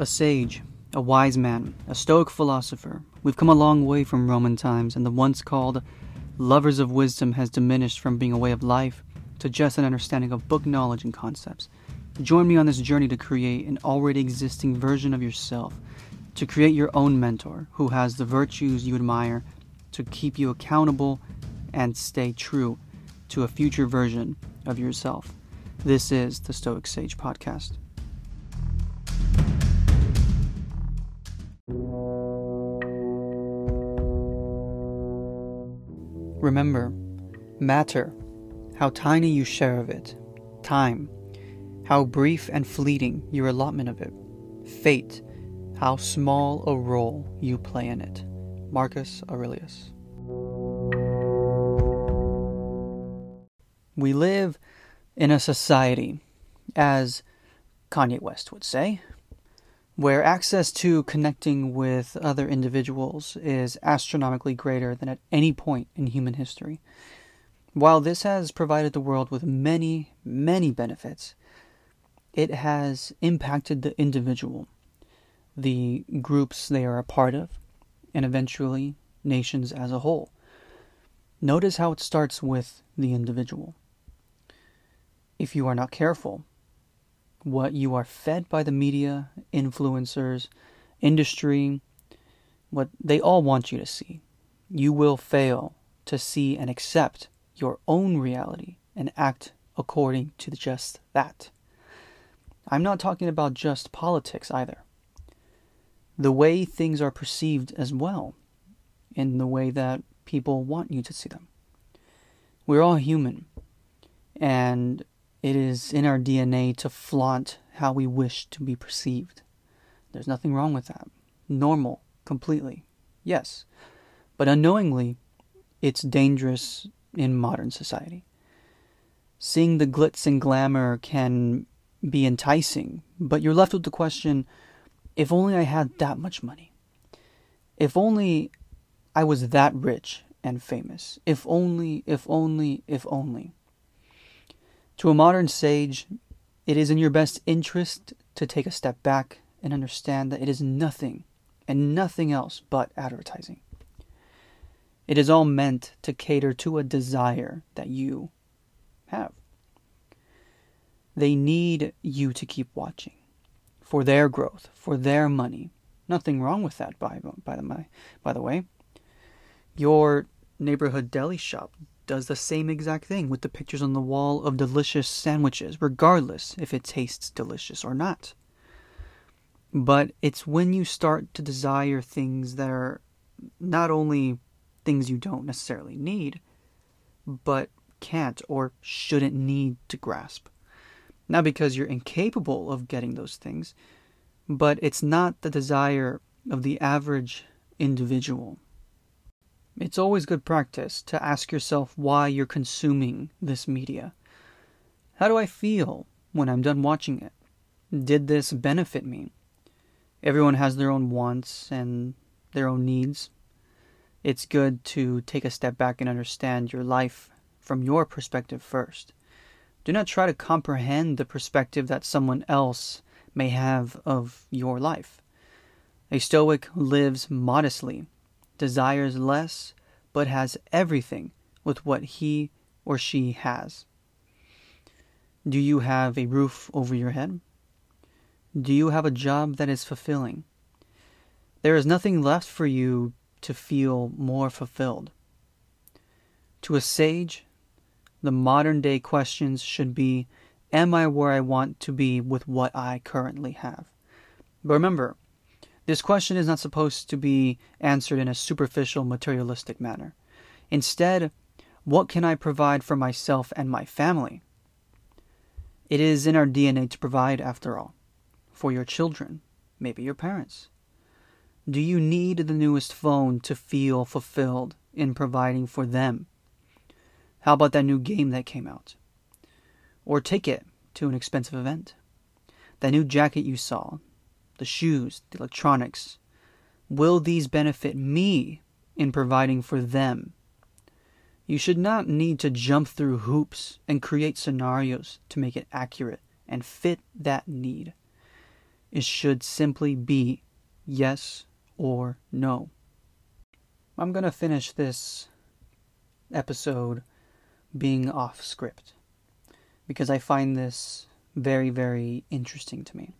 A sage, a wise man, a stoic philosopher. We've come a long way from Roman times, and the once called lovers of wisdom has diminished from being a way of life to just an understanding of book knowledge and concepts. Join me on this journey to create an already existing version of yourself, to create your own mentor who has the virtues you admire, to keep you accountable and stay true to a future version of yourself. This is the Stoic Sage Podcast. Remember, matter, how tiny you share of it, time, how brief and fleeting your allotment of it, fate, how small a role you play in it. Marcus Aurelius. We live in a society, as Kanye West would say, where access to connecting with other individuals is astronomically greater than at any point in human history. While this has provided the world with many, many benefits, it has impacted the individual, the groups they are a part of, and eventually nations as a whole. Notice how it starts with the individual. If you are not careful, what you are fed by the media, influencers, industry, what they all want you to see. You will fail to see and accept your own reality and act according to just that. I'm not talking about just politics either. The way things are perceived as well, in the way that people want you to see them. We're all human, and it is in our DNA to flaunt how we wish to be perceived. There's nothing wrong with that. Normal, completely. Yes. But unknowingly, it's dangerous in modern society. Seeing the glitz and glamour can be enticing, but you're left with the question if only I had that much money. If only I was that rich and famous. If only, if only, if only. To a modern sage, it is in your best interest to take a step back and understand that it is nothing and nothing else but advertising. It is all meant to cater to a desire that you have. They need you to keep watching for their growth, for their money. Nothing wrong with that, by, by, the, by the way. Your neighborhood deli shop does the same exact thing with the pictures on the wall of delicious sandwiches, regardless if it tastes delicious or not. But it's when you start to desire things that are not only things you don't necessarily need, but can't or shouldn't need to grasp. Not because you're incapable of getting those things, but it's not the desire of the average individual. It's always good practice to ask yourself why you're consuming this media. How do I feel when I'm done watching it? Did this benefit me? Everyone has their own wants and their own needs. It's good to take a step back and understand your life from your perspective first. Do not try to comprehend the perspective that someone else may have of your life. A Stoic lives modestly desires less, but has everything with what he or she has. Do you have a roof over your head? Do you have a job that is fulfilling? There is nothing left for you to feel more fulfilled. To a sage, the modern day questions should be Am I where I want to be with what I currently have? But remember, this question is not supposed to be answered in a superficial, materialistic manner. Instead, what can I provide for myself and my family? It is in our DNA to provide, after all, for your children, maybe your parents. Do you need the newest phone to feel fulfilled in providing for them? How about that new game that came out? Or ticket to an expensive event? That new jacket you saw, the shoes, the electronics, will these benefit me in providing for them? You should not need to jump through hoops and create scenarios to make it accurate and fit that need. it should simply be yes or no. I'm going to finish this episode being off script because I find this very, very interesting to me.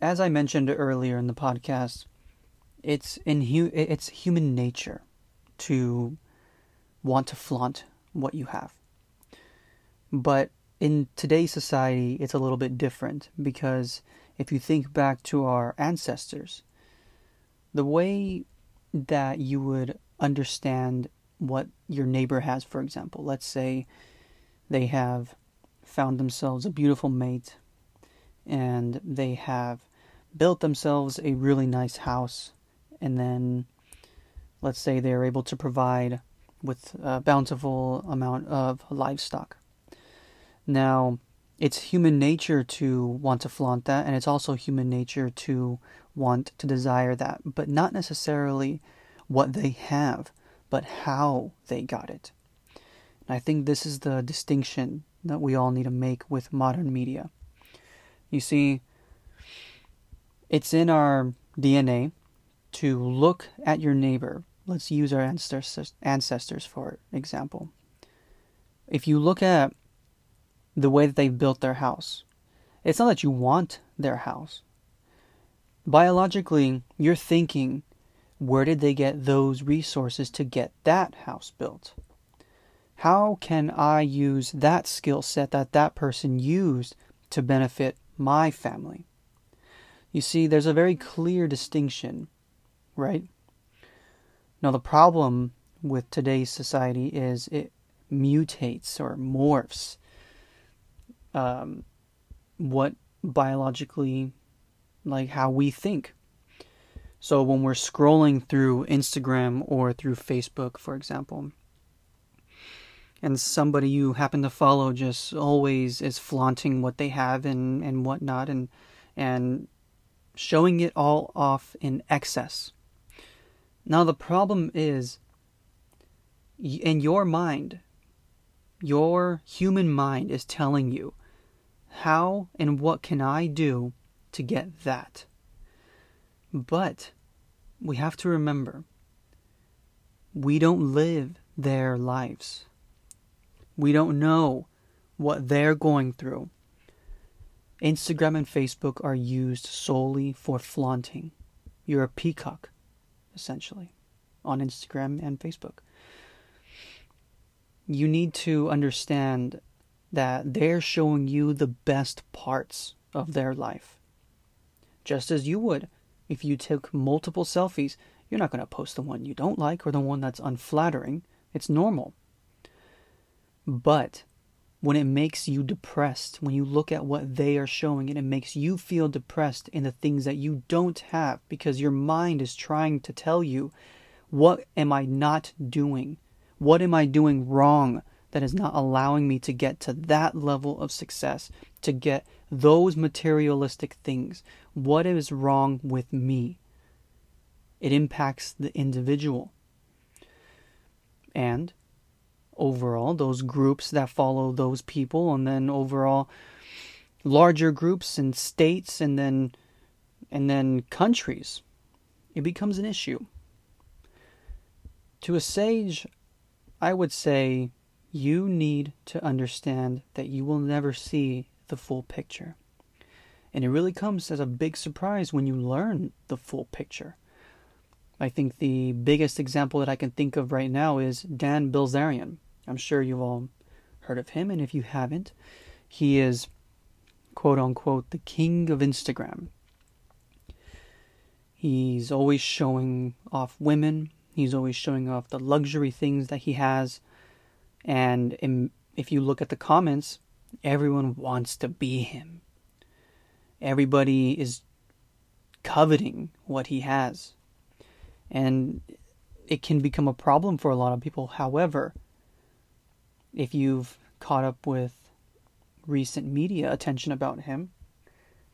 As I mentioned earlier in the podcast, it's in hu- it's human nature to want to flaunt what you have. But in today's society, it's a little bit different because if you think back to our ancestors, the way that you would understand what your neighbor has, for example, let's say they have found themselves a beautiful mate and they have built themselves a really nice house and then let's say they're able to provide with a bountiful amount of livestock now, it's human nature to want to flaunt that, and it's also human nature to want to desire that, but not necessarily what they have, but how they got it. And I think this is the distinction that we all need to make with modern media. You see, it's in our DNA to look at your neighbor. Let's use our ancestors for example. If you look at the way that they've built their house. It's not that you want their house. Biologically, you're thinking, where did they get those resources to get that house built? How can I use that skill set that that person used to benefit my family? You see, there's a very clear distinction, right? Now, the problem with today's society is it mutates or morphs um, what biologically, like how we think. So when we're scrolling through Instagram or through Facebook, for example, and somebody you happen to follow just always is flaunting what they have and, and whatnot and and showing it all off in excess. Now the problem is in your mind, your human mind is telling you how and what can I do to get that? But we have to remember we don't live their lives. We don't know what they're going through. Instagram and Facebook are used solely for flaunting. You're a peacock, essentially, on Instagram and Facebook. You need to understand that they're showing you the best parts of their life. Just as you would if you took multiple selfies, you're not going to post the one you don't like or the one that's unflattering. It's normal. But when it makes you depressed, when you look at what they are showing and it makes you feel depressed in the things that you don't have because your mind is trying to tell you, what am I not doing? What am I doing wrong? that is not allowing me to get to that level of success, to get those materialistic things. What is wrong with me? It impacts the individual. And overall, those groups that follow those people, and then overall, larger groups and states, and then and then countries, it becomes an issue. To a sage, I would say you need to understand that you will never see the full picture. And it really comes as a big surprise when you learn the full picture. I think the biggest example that I can think of right now is Dan Bilzerian. I'm sure you've all heard of him, and if you haven't, he is quote unquote the king of Instagram. He's always showing off women, he's always showing off the luxury things that he has. And in, if you look at the comments, everyone wants to be him. Everybody is coveting what he has. And it can become a problem for a lot of people. However, if you've caught up with recent media attention about him,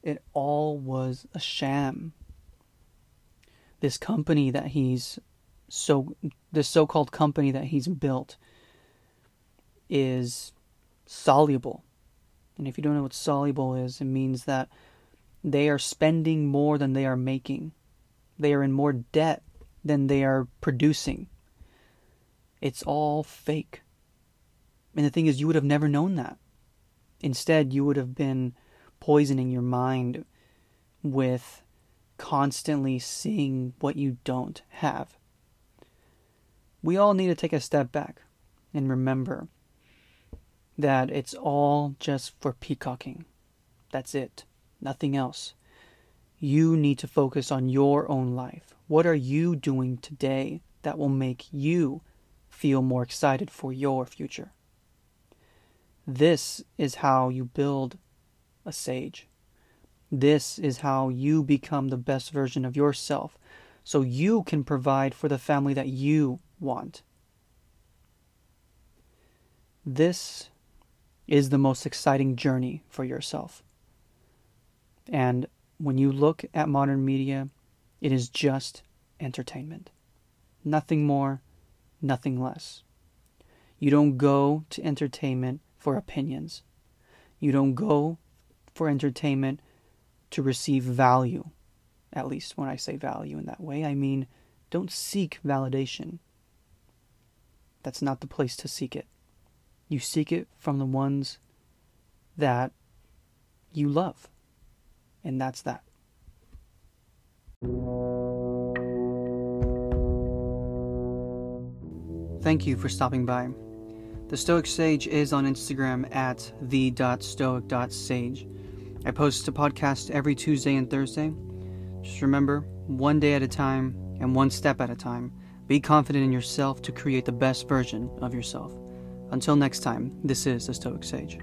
it all was a sham. This company that he's so this so-called company that he's built is soluble. And if you don't know what soluble is, it means that They are spending more than they are making. They are in more debt than they are producing. It's all fake. And the thing is, you would have never known that. Instead, you would have been poisoning your mind with constantly seeing what you don't have. We all need to take a step back and remember that it's all just for peacocking. That's it, nothing else. You need to focus on your own life. What are you doing today that will make you feel more excited for your future? This is how you build a sage. This is how you become the best version of yourself so you can provide for the family that you want. This is the most exciting journey for yourself. And when you look at modern media, it is just entertainment. Nothing more, nothing less. You don't go to entertainment for opinions. You don't go for entertainment to receive value. At least when I say value in that way, I mean don't seek validation. That's not the place to seek it. You seek it from the ones that you love. And that's that. Thank you for stopping by. The Stoic Sage is on Instagram at the.stoic.sage. I post a podcast every Tuesday and Thursday. Just remember, one day at a time and one step at a time, be confident in yourself to create the best version of yourself. Until next time, this is the Stoic Sage.